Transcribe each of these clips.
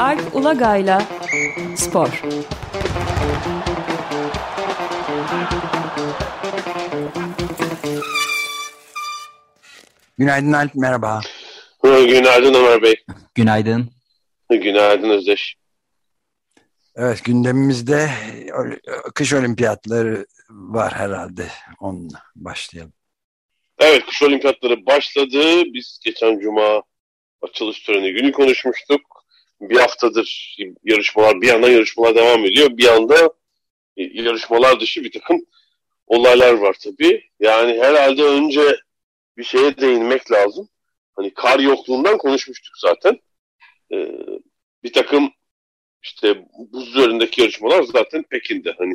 Alp Ulagay'la Spor Günaydın Alp, merhaba. Günaydın Ömer Bey. Günaydın. Günaydın Özdeş. Evet, gündemimizde kış olimpiyatları var herhalde. Onunla başlayalım. Evet, kış olimpiyatları başladı. Biz geçen cuma açılış töreni günü konuşmuştuk. Bir haftadır yarışmalar, bir yandan yarışmalar devam ediyor. Bir yanda yarışmalar dışı bir takım olaylar var tabii. Yani herhalde önce bir şeye değinmek lazım. Hani kar yokluğundan konuşmuştuk zaten. Ee, bir takım işte buz üzerindeki yarışmalar zaten Pekin'de. Hani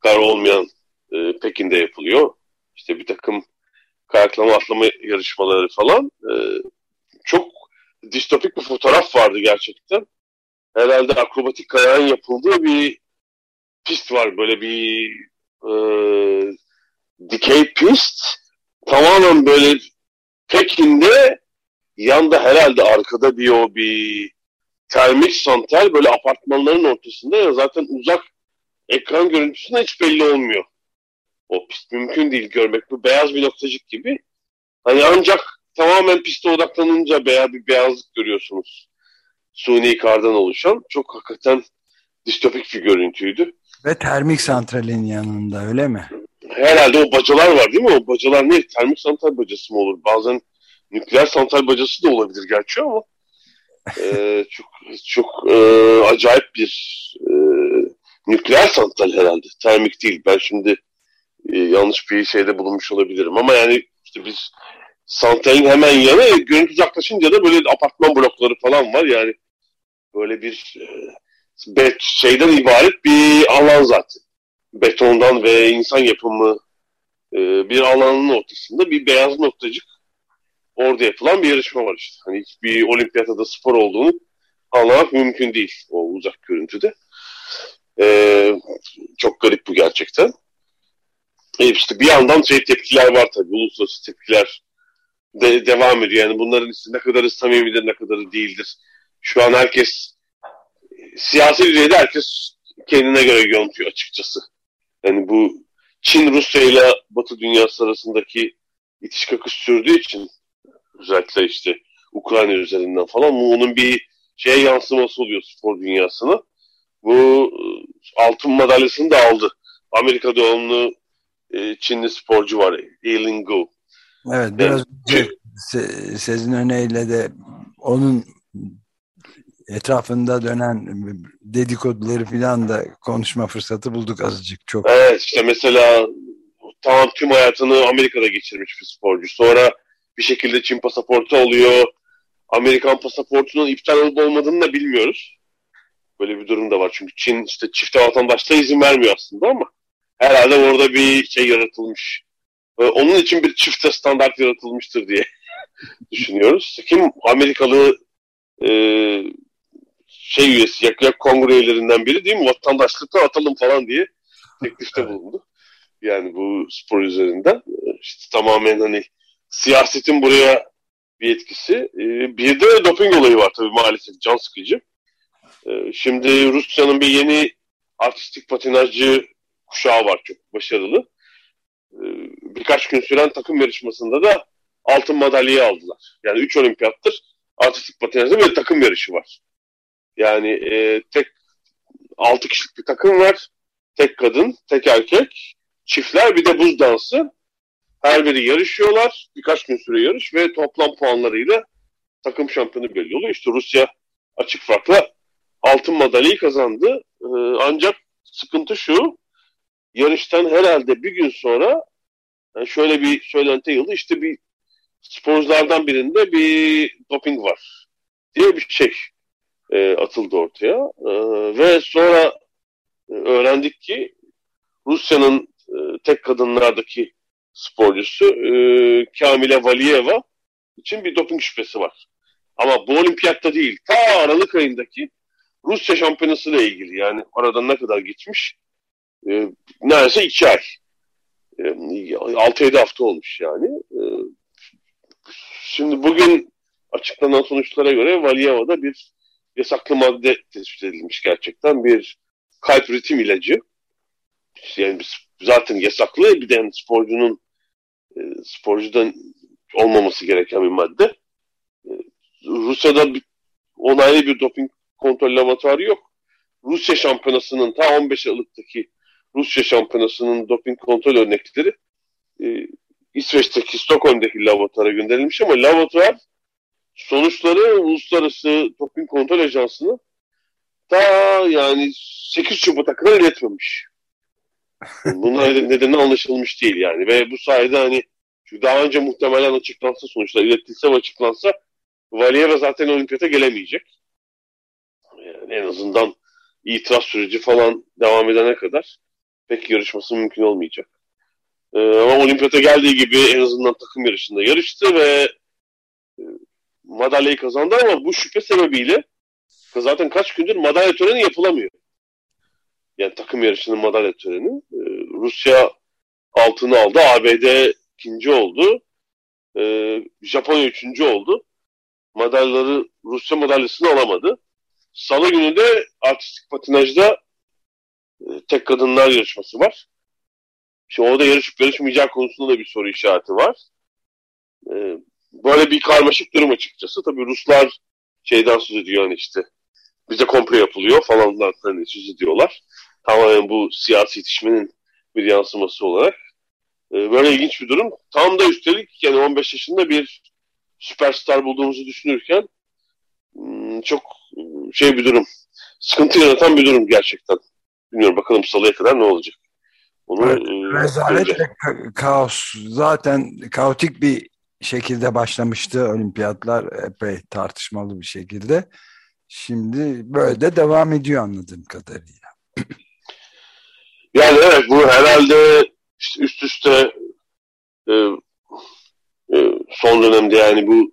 kar olmayan e, Pekin'de yapılıyor. İşte bir takım kayaklama atlama yarışmaları falan. E, çok distopik bir fotoğraf vardı gerçekten. Herhalde akrobatik kayağın yapıldığı bir pist var. Böyle bir e, dikey pist. Tamamen böyle Pekin'de yanda herhalde arkada bir o bir termik santral böyle apartmanların ortasında ya zaten uzak ekran görüntüsünde hiç belli olmuyor. O pist mümkün değil görmek. Bu beyaz bir noktacık gibi. Hani ancak tamamen piste odaklanınca beyaz bir beyazlık görüyorsunuz. Suni kardan oluşan. Çok hakikaten distopik bir görüntüydü. Ve termik santralin yanında öyle mi? Herhalde o bacalar var değil mi? O bacalar ne? Termik santral bacası mı olur? Bazen nükleer santral bacası da olabilir gerçi ama e, çok çok e, acayip bir e, nükleer santral herhalde. Termik değil. Ben şimdi e, yanlış bir şeyde bulunmuş olabilirim ama yani işte biz santralin hemen yanı görüntü uzaklaşınca da böyle apartman blokları falan var yani böyle bir e, şeyden ibaret bir alan zaten. Betondan ve insan yapımı e, bir alanın ortasında bir beyaz noktacık orada yapılan bir yarışma var işte. Hani hiçbir olimpiyatada spor olduğunu anlamak mümkün değil o uzak görüntüde. Ee, çok garip bu gerçekten. E işte bir yandan şey tepkiler var tabii. Uluslararası tepkiler de devam ediyor. Yani bunların ne kadarı samimidir, ne kadarı değildir. Şu an herkes siyasi düzeyde herkes kendine göre yontuyor açıkçası. Yani bu Çin, Rusya ile Batı dünyası arasındaki itiş kakış sürdüğü için özellikle işte Ukrayna üzerinden falan bu onun bir şeye yansıması oluyor spor dünyasına. Bu altın madalyasını da aldı. Amerika doğumlu e, Çinli sporcu var. Eileen Gu. Evet biraz önce Sezin Öne'yle de onun etrafında dönen dedikoduları falan da konuşma fırsatı bulduk azıcık çok. Evet işte mesela tamam tüm hayatını Amerika'da geçirmiş bir sporcu. Sonra bir şekilde Çin pasaportu oluyor. Amerikan pasaportunun iptal olup olmadığını da bilmiyoruz. Böyle bir durum da var. Çünkü Çin işte çifte vatandaşlığa izin vermiyor aslında ama herhalde orada bir şey yaratılmış. Onun için bir çifte standart yaratılmıştır diye düşünüyoruz. Kim Amerikalı e, şey üyesi, yak yak kongre üyelerinden biri değil mi? Vatandaşlıktan atalım falan diye teklifte bulundu. Yani bu spor üzerinden. İşte tamamen hani siyasetin buraya bir etkisi. E, bir de doping olayı var tabii maalesef can sıkıcı. E, şimdi Rusya'nın bir yeni artistik patinajcı kuşağı var çok başarılı. Birkaç gün süren takım yarışmasında da altın madalyayı aldılar. Yani üç olimpiyattır artistik patinajda bir takım yarışı var. Yani e, tek altı kişilik bir takım var. Tek kadın, tek erkek, çiftler bir de buz dansı. Her biri yarışıyorlar. Birkaç gün süre yarış ve toplam puanlarıyla takım şampiyonu belli. İşte Rusya açık farkla altın madalyayı kazandı. Ee, ancak sıkıntı şu. Yarıştan herhalde bir gün sonra yani şöyle bir söylenti yayıldı. İşte bir sporculardan birinde bir doping var diye bir şey e, atıldı ortaya. E, ve sonra e, öğrendik ki Rusya'nın e, tek kadınlardaki sporcusu e, Kamile Valiyeva için bir doping şüphesi var. Ama bu olimpiyatta değil. Ta Aralık ayındaki Rusya şampiyonası ile ilgili. Yani aradan ne kadar geçmiş? E, neredeyse iki ay. E, 6-7 hafta olmuş yani. E, şimdi bugün açıklanan sonuçlara göre Valiyeva'da bir yasaklı madde tespit edilmiş gerçekten. Bir kalp ritim ilacı. Yani zaten yasaklı bir de sporcunun e, sporcudan olmaması gereken bir madde. E, Rusya'da bir, onaylı bir doping kontrol laboratuvarı yok. Rusya şampiyonasının ta 15 Aralık'taki Rusya şampiyonasının doping kontrol örnekleri e, İsveç'teki Stockholm'daki laboratuvara gönderilmiş ama laboratuvar sonuçları Uluslararası Doping Kontrol Ajansı'na ta yani 8 Şubat'a kadar iletmemiş. Bunlar nedeni anlaşılmış değil yani ve bu sayede hani çünkü daha önce muhtemelen açıklansa sonuçlar iletilse ve açıklansa Valieva zaten olimpiyata gelemeyecek. Yani en azından itiraz süreci falan devam edene kadar pek yarışması mümkün olmayacak. Ee, ama olimpiyata geldiği gibi en azından takım yarışında yarıştı ve e, madalyayı kazandı ama bu şüphe sebebiyle zaten kaç gündür madalya töreni yapılamıyor. Yani takım yarışının madalya töreni. Ee, Rusya altını aldı. ABD ikinci oldu. Ee, Japonya üçüncü oldu. Madalyaları Rusya madalyasını alamadı. Salı günü de artistik patinajda e, tek kadınlar yarışması var. Şimdi orada yarışıp yarışmayacak konusunda da bir soru işareti var. E, böyle bir karmaşık durum açıkçası. Tabii Ruslar şeyden söz ediyor hani işte bize komplo yapılıyor falanlar hani söz ediyorlar. Tamamen bu siyasi yetişmenin bir yansıması olarak. E, böyle ilginç bir durum. Tam da üstelik yani 15 yaşında bir süperstar bulduğumuzu düşünürken hmm, çok şey bir durum. Sıkıntı yaratan bir durum gerçekten. Bilmiyorum bakalım salıya kadar ne olacak. Onu, evet, e, rezalet ve ka- kaos. Zaten kaotik bir şekilde başlamıştı olimpiyatlar epey tartışmalı bir şekilde. Şimdi böyle de devam ediyor anladığım kadarıyla. Yani evet bu herhalde işte üst üste e, e, son dönemde yani bu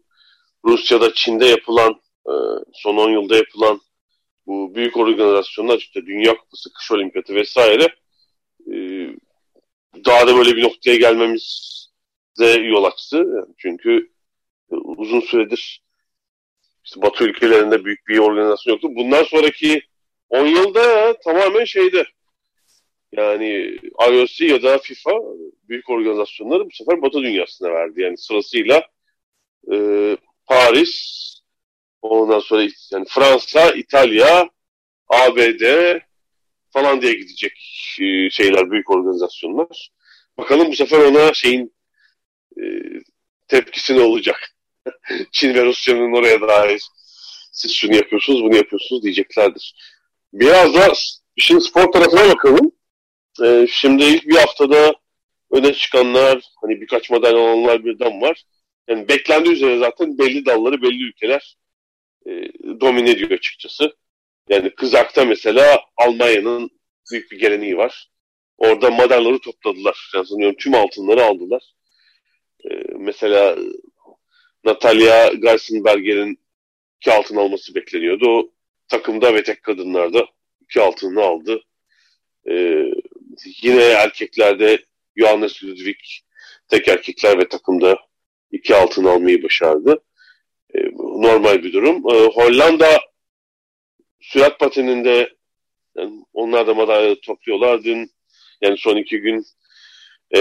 Rusya'da Çin'de yapılan e, son 10 yılda yapılan bu büyük organizasyonlar işte Dünya Kupası, Kış Olimpiyatı vesaire e, daha da böyle bir noktaya gelmemize yol açtı. çünkü e, uzun süredir işte Batı ülkelerinde büyük bir organizasyon yoktu. Bundan sonraki 10 yılda tamamen şeyde yani IOC ya da FIFA büyük organizasyonları bu sefer Batı dünyasına verdi. Yani sırasıyla e, Paris, ondan sonra yani Fransa, İtalya, ABD falan diye gidecek e, şeyler, büyük organizasyonlar. Bakalım bu sefer ona şeyin e, tepkisi ne olacak? Çin ve Rusya'nın oraya dair siz şunu yapıyorsunuz, bunu yapıyorsunuz diyeceklerdir. Biraz da işin spor tarafına bakalım. Ee, şimdi ilk bir haftada öne çıkanlar, hani birkaç madalya alanlar birden var. Yani beklendiği üzere zaten belli dalları, belli ülkeler e, domine ediyor açıkçası. Yani kızakta mesela Almanya'nın büyük bir geleneği var. Orada madalyaları topladılar. Yani sanıyorum tüm altınları aldılar. E, mesela Natalia Geisenberger'in iki altın alması bekleniyordu. O takımda ve tek kadınlarda iki altını aldı. Ee, yine erkeklerde Johannes Ludwig tek erkekler ve takımda iki altın almayı başardı. Ee, normal bir durum. Ee, Hollanda sürat pateninde yani onlar da madalya topluyorlar. Dün yani son iki gün e,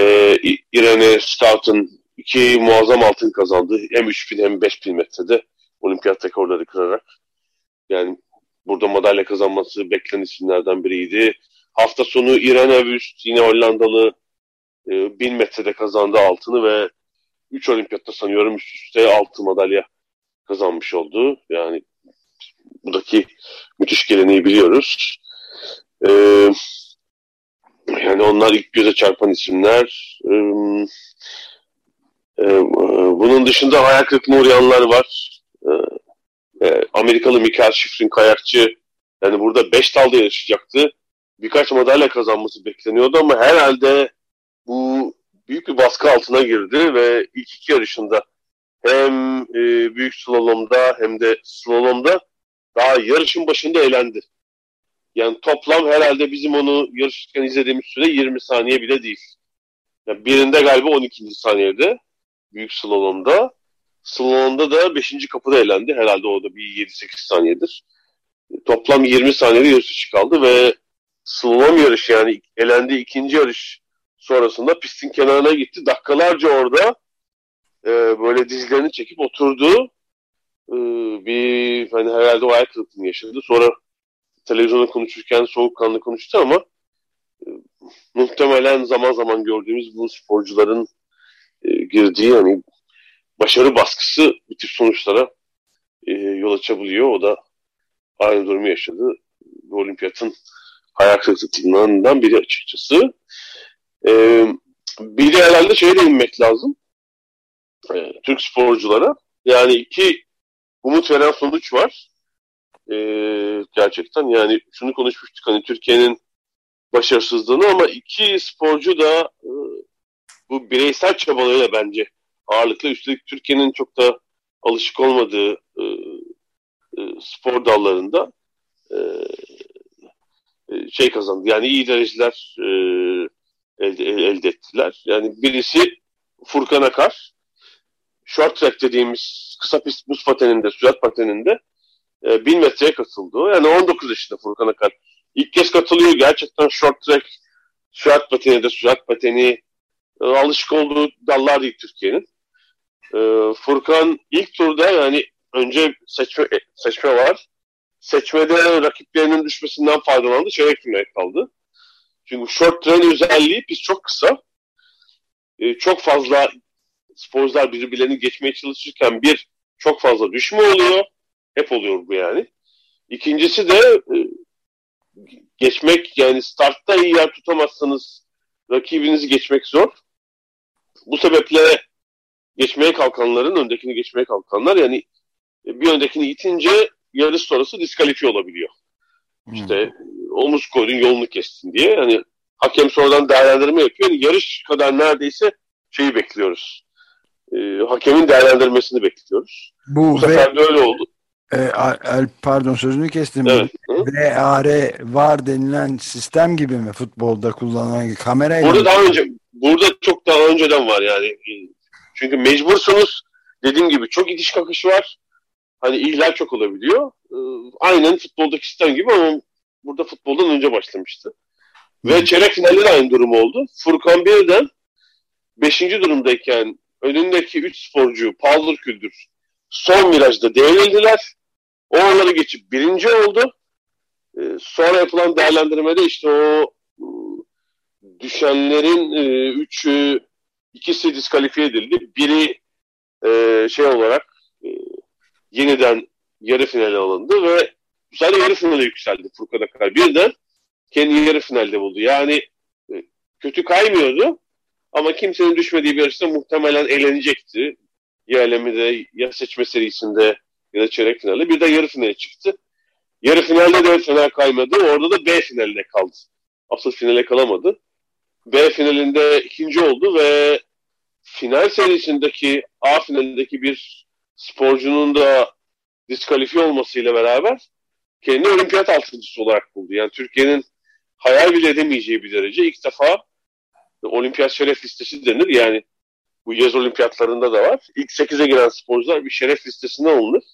Irene Stout'un iki muazzam altın kazandı. Hem 3000 hem 5000 metrede olimpiyat rekorları kırarak. Yani burada madalya kazanması beklenen isimlerden biriydi. Hafta sonu Irene Wüst yine Hollandalı e, 1000 metrede kazandı altını ve 3 olimpiyatta sanıyorum üst üste altın madalya kazanmış oldu. Yani buradaki müthiş geleneği biliyoruz. Ee, yani onlar ilk göze çarpan isimler. Ee, e, bunun dışında hayal kırıklığına uğrayanlar var. Ee, e, Amerikalı Mikael Schifrin kayakçı yani burada 5 dalda yarışacaktı. Birkaç madalya kazanması bekleniyordu ama herhalde bu büyük bir baskı altına girdi ve ilk iki yarışında hem e, büyük slalomda hem de slalomda daha yarışın başında elendi. Yani toplam herhalde bizim onu yarışırken izlediğimiz süre 20 saniye bile değil. Yani birinde galiba 12. saniyede büyük slalomda. Slalom'da da 5. kapıda elendi. Herhalde o da bir 7-8 saniyedir. Toplam 20 saniyede yarış dışı kaldı ve slalom yarışı yani elendi ikinci yarış sonrasında pistin kenarına gitti. Dakikalarca orada e, böyle dizlerini çekip oturdu. E, bir hani herhalde o ayak kırıklığını yaşadı. Sonra televizyonda konuşurken soğukkanlı konuştu ama e, muhtemelen zaman zaman gördüğümüz bu sporcuların e, girdiği hani başarı baskısı bir tür sonuçlara e, yol açabiliyor. O da aynı durumu yaşadı. Olimpiyatın hayal kırıklığından biri açıkçası. E, bir de herhalde şeye değinmek lazım. E, Türk sporculara. Yani iki umut veren sonuç var. E, gerçekten yani şunu konuşmuştuk hani Türkiye'nin başarısızlığını ama iki sporcu da e, bu bireysel çabalarıyla bence ağırlıklı. Üstelik Türkiye'nin çok da alışık olmadığı e, e, spor dallarında e, e, şey kazandı. Yani iyi dereceler e, elde, elde ettiler. Yani birisi Furkan Akar. Short track dediğimiz kısa pist buz pateninde, sürat pateninde e, 1000 metreye katıldı. Yani 19 yaşında Furkan Akar. İlk kez katılıyor. Gerçekten short track, sürat pateninde, sürat pateni e, alışık olduğu dallar değil Türkiye'nin. E, Furkan ilk turda yani önce seçme, seçme var. Seçmede rakiplerinin düşmesinden faydalandı. Çeyrek finale kaldı. Çünkü short train özelliği pist çok kısa. E, çok fazla sporcular birbirlerini geçmeye çalışırken bir çok fazla düşme oluyor. Hep oluyor bu yani. İkincisi de e, geçmek yani startta iyi yer tutamazsanız rakibinizi geçmek zor. Bu sebeple geçmeye kalkanların öndekini geçmeye kalkanlar yani bir öndekini itince yarış sonrası diskalifiye olabiliyor. Hmm. İşte omuz koydun yolunu kestin diye. Hani hakem sonradan değerlendirme yapıyor. Yani yarış kadar neredeyse şeyi bekliyoruz. E, hakemin değerlendirmesini bekliyoruz. Bu, Bu sefer de öyle oldu. E, pardon sözünü kestim. Evet. VAR var denilen sistem gibi mi futbolda kullanılan kamerayla? Burada daha önce burada çok daha önceden var yani. Çünkü mecbursunuz dediğim gibi çok itiş kakış var. Hani ihlal çok olabiliyor. Ee, aynen futboldaki sistem gibi ama burada futboldan önce başlamıştı. Ve çeyrek finalde de aynı durum oldu. Furkan birden 5. durumdayken önündeki 3 sporcu paldır küldür son virajda devrildiler. Oraları geçip birinci oldu. Ee, sonra yapılan değerlendirmede işte o ıı, düşenlerin e, üçü ikisi diskalifiye edildi. Biri e, şey olarak e, yeniden yarı finale alındı ve sadece yarı finale yükseldi Furkan Akar. Birden kendi yarı finalde buldu. Yani e, kötü kaymıyordu ama kimsenin düşmediği bir yarışta muhtemelen eğlenecekti. Ya elemede ya seçme serisinde ya da çeyrek finalde. Bir de yarı finale çıktı. Yarı finalde de fena kaymadı. Orada da B finaline kaldı. Asıl finale kalamadı. B finalinde ikinci oldu ve final serisindeki A finalindeki bir sporcunun da diskalifiye olmasıyla beraber kendi olimpiyat altıncısı olarak buldu. Yani Türkiye'nin hayal bile edemeyeceği bir derece ilk defa olimpiyat şeref listesi denir. Yani bu yaz olimpiyatlarında da var. İlk 8'e giren sporcular bir şeref listesine alınır.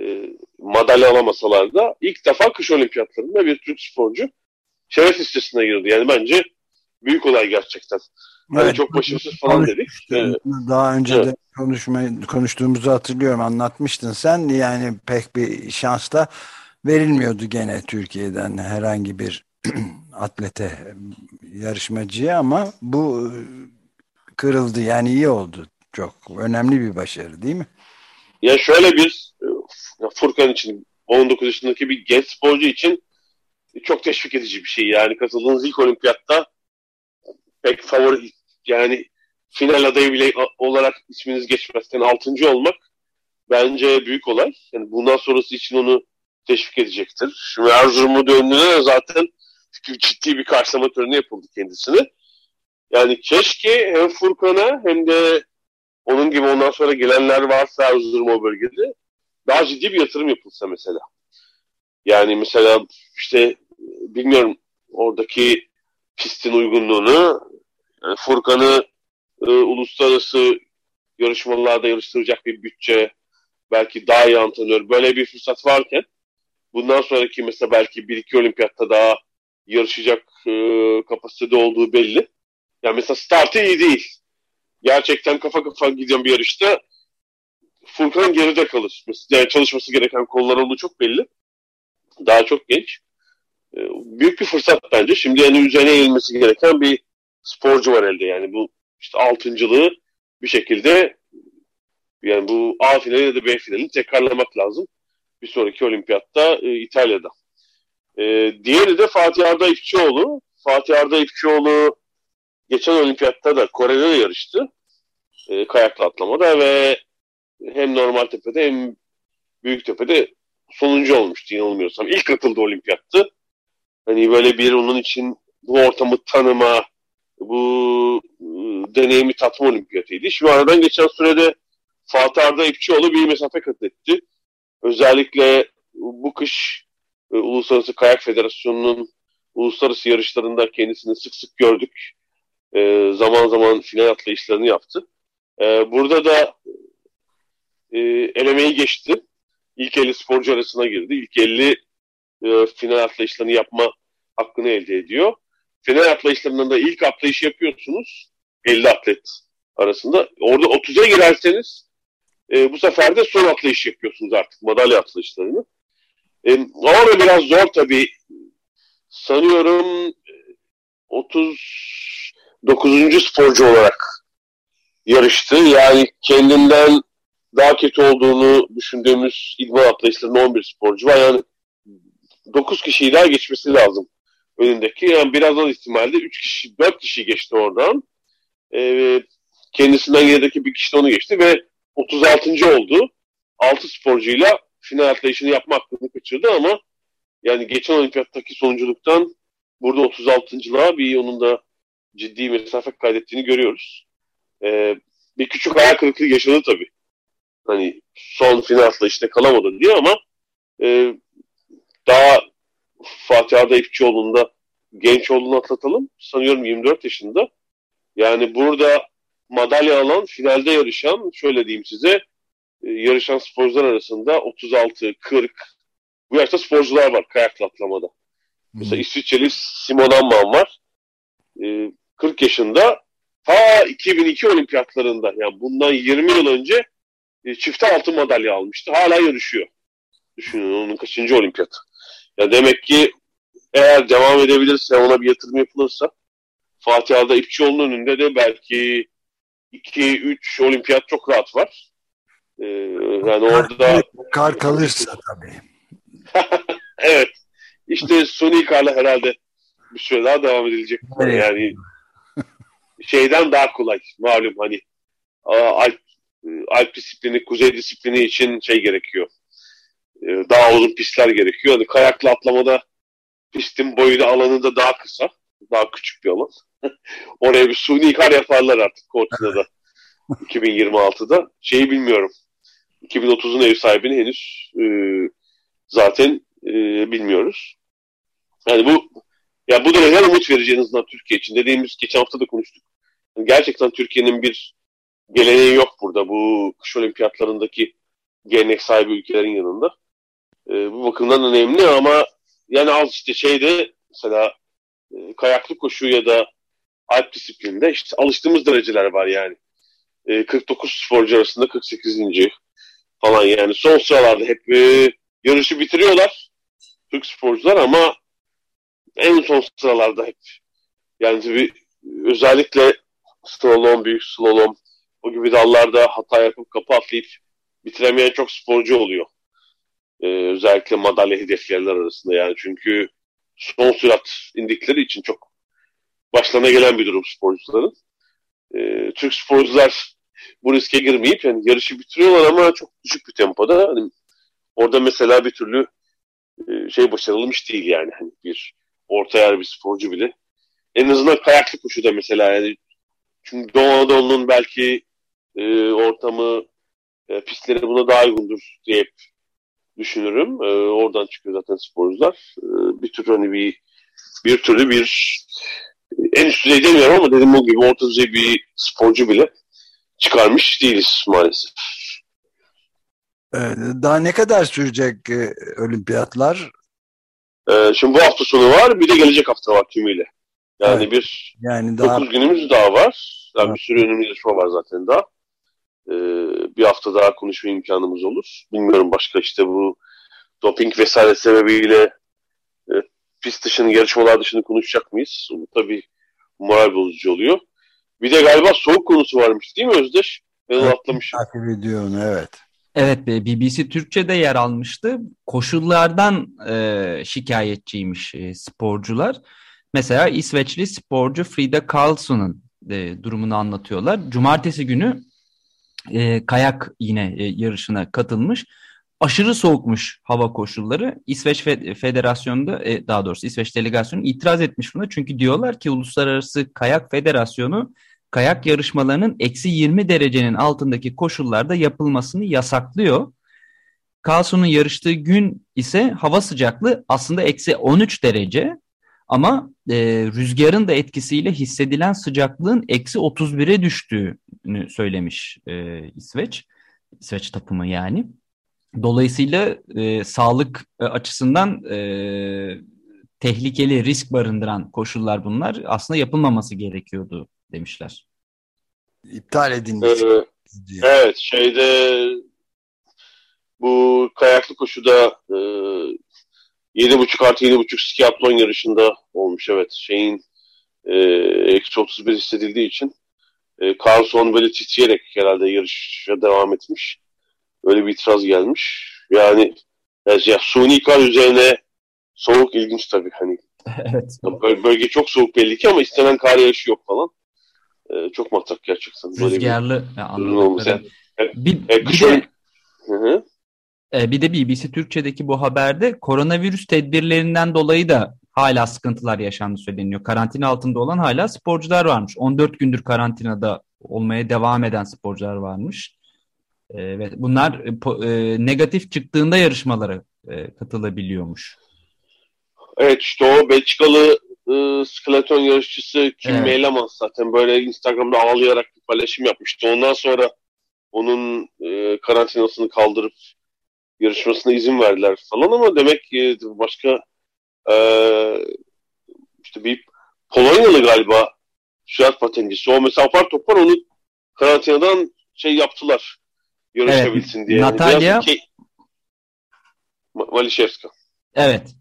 E, madalya alamasalar da ilk defa kış olimpiyatlarında bir Türk sporcu şeref listesine girdi. Yani bence büyük olay gerçekten. Hani evet. çok başarısız falan dedik. Daha önce evet. de konuşmayı, konuştuğumuzu hatırlıyorum. Anlatmıştın sen. Yani pek bir şans da verilmiyordu gene Türkiye'den herhangi bir atlete, yarışmacıya ama bu kırıldı. Yani iyi oldu. Çok önemli bir başarı değil mi? Ya şöyle bir Furkan için 19 yaşındaki bir genç sporcu için çok teşvik edici bir şey. Yani katıldığınız ilk olimpiyatta pek favori yani final adayı bile olarak isminiz geçmezken altıncı olmak bence büyük olay. Yani bundan sonrası için onu teşvik edecektir. Şimdi Erzurum'u döndüğünde zaten ciddi bir karşılama töreni yapıldı kendisine. Yani keşke hem Furkan'a hem de onun gibi ondan sonra gelenler varsa Erzurum o bölgede daha ciddi bir yatırım yapılsa mesela. Yani mesela işte bilmiyorum oradaki pistin uygunluğunu yani Furkan'ı e, uluslararası yarışmalarda yarıştıracak bir bütçe, belki daha iyi antrenör, böyle bir fırsat varken bundan sonraki mesela belki bir iki olimpiyatta daha yarışacak e, kapasitede olduğu belli. Yani mesela startı iyi değil. Gerçekten kafa kafa giden bir yarışta Furkan geride kalır. Yani çalışması gereken konular olduğu çok belli. Daha çok genç. E, büyük bir fırsat bence. Şimdi yani üzerine eğilmesi gereken bir sporcu var elde. Yani bu işte altıncılığı bir şekilde yani bu A finali ya da B finalini tekrarlamak lazım. Bir sonraki olimpiyatta e, İtalya'da. E, diğeri de Fatih Arda İpçioğlu. Fatih Arda İpçioğlu geçen olimpiyatta da Kore'de de yarıştı. E, kayakla atlamada ve hem normal tepede hem büyük tepede sonuncu olmuştu yanılmıyorsam. İlk katıldı olimpiyattı. Hani böyle bir onun için bu ortamı tanıma, bu ıı, deneyimi tatma olimpiyatıydı. Şimdi aradan geçen sürede Fatih Arda İpçioğlu bir mesafe kat etti. Özellikle bu kış e, Uluslararası Kayak Federasyonu'nun uluslararası yarışlarında kendisini sık sık gördük. E, zaman zaman final atlayışlarını yaptı. E, burada da e, elemeyi geçti. İlk 50 sporcu arasına girdi. İlk 50 e, final atlayışlarını yapma hakkını elde ediyor. Final atlayışlarından da ilk atlayış yapıyorsunuz. 50 atlet arasında. Orada 30'a girerseniz e, bu sefer de son atlayış yapıyorsunuz artık madalya atlayışlarını. E, ama biraz zor tabii. Sanıyorum 39. sporcu olarak yarıştı. Yani kendinden daha kötü olduğunu düşündüğümüz idman atlayışlarında 11 sporcu var. Yani 9 kişiyi daha geçmesi lazım önündeki. Yani biraz az ihtimalle 3 kişi, 4 kişi geçti oradan. Ee, kendisinden gerideki bir kişi de onu geçti ve 36. oldu. 6 sporcuyla final atlayışını yapma hakkını kaçırdı ama yani geçen olimpiyattaki sonunculuktan burada 36.lığa bir onun da ciddi mesafe kaydettiğini görüyoruz. Ee, bir küçük ayak kırıklığı yaşadı tabii. Hani son final atlayışta kalamadı diye ama e, daha Fatih Arda İpçioğlu'nda genç olduğunu atlatalım. Sanıyorum 24 yaşında. Yani burada madalya alan, finalde yarışan, şöyle diyeyim size, yarışan sporcular arasında 36, 40, bu yaşta sporcular var kayakla atlamada. Hmm. Mesela İsviçreli Simon Amman var. E, 40 yaşında ta 2002 olimpiyatlarında yani bundan 20 yıl önce e, çifte altın madalya almıştı. Hala yarışıyor. Düşünün onun kaçıncı olimpiyatı. Ya demek ki eğer devam edebilirse ona bir yatırım yapılırsa Fatih Arda İpçioğlu'nun önünde de belki 2-3 olimpiyat çok rahat var. Ee, yani orada kar kalırsa tabii. evet. İşte Suni Kar'la herhalde bir süre daha devam edilecek. Evet. Yani şeyden daha kolay. Malum hani Alp, Alp disiplini, kuzey disiplini için şey gerekiyor. Ee, daha uzun pistler gerekiyor. Hani kayakla atlamada pistin boyu da alanı da daha kısa. Daha küçük bir alan. Oraya bir suni kar yaparlar artık Kortina'da. 2026'da. Şeyi bilmiyorum. 2030'un ev sahibini henüz e, zaten e, bilmiyoruz. Yani bu ya bu da neden umut verici en Türkiye için. Dediğimiz geçen hafta da konuştuk. Gerçekten Türkiye'nin bir geleneği yok burada. Bu kış olimpiyatlarındaki gelenek sahibi ülkelerin yanında. E, bu bakımdan önemli ama yani az işte şeyde mesela e, kayaklı koşu ya da alp disiplinde işte alıştığımız dereceler var yani. E, 49 sporcu arasında 48. falan yani son sıralarda hep e, yarışı bitiriyorlar Türk sporcular ama en son sıralarda hep yani tabii özellikle slalom, büyük slalom o gibi dallarda hata yapıp kapı atlayıp bitiremeyen çok sporcu oluyor. Ee, özellikle madalya hedefleyenler arasında yani çünkü son sürat indikleri için çok başlarına gelen bir durum sporcuların. Ee, Türk sporcular bu riske girmeyip yani yarışı bitiriyorlar ama çok düşük bir tempoda. Hani orada mesela bir türlü e, şey başarılmış değil yani. Hani bir orta yer bir sporcu bile. En azından kayaklı koşuda mesela yani çünkü Doğu Anadolu'nun belki e, ortamı e, pistleri buna daha uygundur diye düşünürüm. E, oradan çıkıyor zaten sporcular. E, bir tür hani bir bir türlü bir en üst düzey demiyorum ama dediğim gibi orta düzey bir sporcu bile çıkarmış değiliz maalesef. Daha ne kadar sürecek e, olimpiyatlar? Ee, şimdi bu hafta sonu var, bir de gelecek hafta var tümüyle. Yani evet. bir yani daha... 9 günümüz daha var. Yani evet. bir sürü önemli yarışma var zaten daha. Ee, bir hafta daha konuşma imkanımız olur. Bilmiyorum başka işte bu doping vesaire sebebiyle e, pist dışını, yarışmalar dışını konuşacak mıyız? Bu tabii moral bozucu oluyor. Bir de galiba soğuk konusu varmış değil mi Özdeş? Ben evet, atlamışım. Takip ediyorum evet. Evet BBC Türkçe'de yer almıştı. Koşullardan e, şikayetçiymiş e, sporcular. Mesela İsveçli sporcu Frida Karlsson'un e, durumunu anlatıyorlar. Cumartesi günü e, kayak yine e, yarışına katılmış. Aşırı soğukmuş hava koşulları. İsveç Federasyonu'nda e, daha doğrusu İsveç Delegasyonu itiraz etmiş buna. Çünkü diyorlar ki Uluslararası Kayak Federasyonu kayak yarışmalarının eksi 20 derecenin altındaki koşullarda yapılmasını yasaklıyor. Carlson'un yarıştığı gün ise hava sıcaklığı aslında eksi 13 derece ama e, rüzgarın da etkisiyle hissedilen sıcaklığın eksi 31'e düştüğünü söylemiş e, İsveç. İsveç takımı yani. Dolayısıyla e, sağlık e, açısından e, tehlikeli, risk barındıran koşullar bunlar. Aslında yapılmaması gerekiyordu demişler. İptal edilmiş. Ee, evet, şeyde bu kayaklı koşuda e, 7.5 artı 7.5 skiatlon yarışında olmuş evet. Şeyin e, eksi 31 hissedildiği için e, Carlson böyle titreyerek herhalde yarışa devam etmiş. Öyle bir itiraz gelmiş. Yani ya, suni kar üzerine soğuk ilginç tabii hani. evet. Bölge çok soğuk belli ki ama istenen kar yağışı yok falan. Ee, çok matrak gerçekten. Böyle Rüzgarlı. Bir, yani, bir, e, bir de, Hı -hı. E, bir de BBC Türkçe'deki bu haberde koronavirüs tedbirlerinden dolayı da hala sıkıntılar yaşandı söyleniyor. Karantina altında olan hala sporcular varmış. 14 gündür karantinada olmaya devam eden sporcular varmış. E, ve bunlar e, negatif çıktığında yarışmalara katılabiliyormuş. Evet işte o Belçikalı e, skeleton yarışçısı Kim evet. Meylemans zaten böyle Instagram'da ağlayarak bir paylaşım yapmıştı. Ondan sonra onun e, karantinasını kaldırıp yarışmasına izin verdiler falan ama demek ki başka e, işte bir Polonyalı galiba sürat patencisi. O mesela apar topar onu karantinadan şey yaptılar. Yarışabilsin evet. diye. Natalya Malişevska. Evet.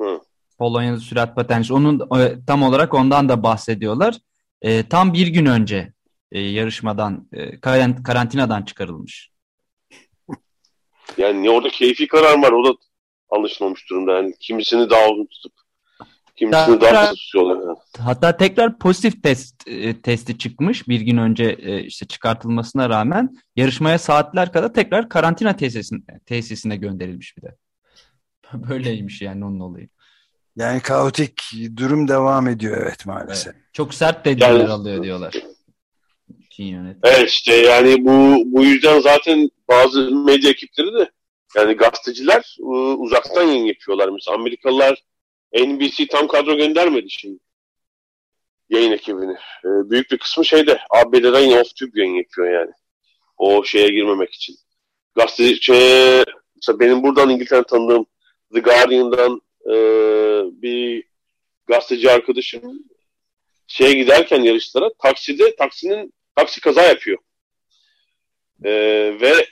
Hı. Polonyalı sürat patencisi. Onun e, tam olarak ondan da bahsediyorlar. E, tam bir gün önce e, yarışmadan, e, karantinadan çıkarılmış. Yani orada keyfi karar var. O da anlaşılmamış durumda. Yani kimisini daha uzun tutup kimisini daha kısa tutuyorlar. Yani. Hatta tekrar pozitif test e, testi çıkmış bir gün önce e, işte çıkartılmasına rağmen yarışmaya saatler kadar tekrar karantina tesisine, tesisine gönderilmiş bir de. Böyleymiş yani onun olayı. Yani kaotik durum devam ediyor evet maalesef. Evet. Çok sert tedbirler yani, alıyor diyorlar. Evet işte yani bu bu yüzden zaten bazı medya ekipleri de yani gazeteciler ıı, uzaktan yayın yapıyorlar. Mesela Amerikalılar NBC tam kadro göndermedi şimdi yayın ekibini. Ee, büyük bir kısmı şeyde ABD'den off-tube yayın yapıyor yani. O şeye girmemek için. Gazeteci şey, mesela benim buradan İngiltere tanıdığım The Guardian'dan e, bir gazeteci arkadaşım şeye giderken yarışlara takside taksinin taksi kaza yapıyor. E, ve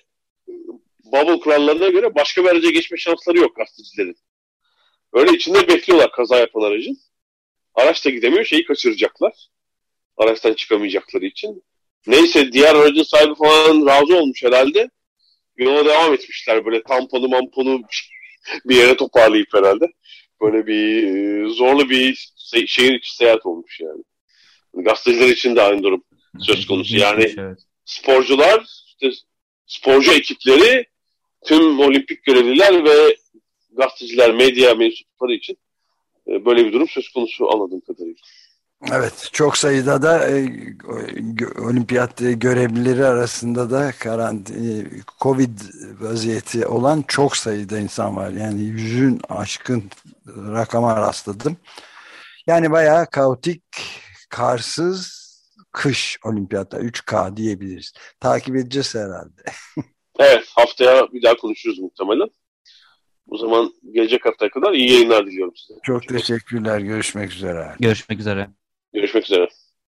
bubble kurallarına göre başka bir araca geçme şansları yok gazetecilerin. Öyle içinde bekliyorlar kaza yapan aracın. Araç da gidemiyor şeyi kaçıracaklar. Araçtan çıkamayacakları için. Neyse diğer aracın sahibi falan razı olmuş herhalde. Yola devam etmişler böyle tamponu mamponu bir yere toparlayıp herhalde. Böyle bir e, zorlu bir şehir içi seyahat olmuş yani. Gazeteciler için de aynı durum söz konusu. Yani sporcular, işte sporcu ekipleri, tüm olimpik görevliler ve gazeteciler, medya mensupları için e, böyle bir durum söz konusu anladığım kadarıyla. Evet, çok sayıda da e, olimpiyat görevlileri arasında da karantin, e, Covid vaziyeti olan çok sayıda insan var. Yani yüzün aşkın rakama rastladım. Yani bayağı kaotik, karsız, kış olimpiyatlar 3K diyebiliriz. Takip edeceğiz herhalde. evet haftaya bir daha konuşuruz muhtemelen. O zaman gelecek haftaya kadar iyi yayınlar diliyorum size. Çok teşekkürler. Görüşmek üzere. Görüşmek üzere. Görüşmek üzere.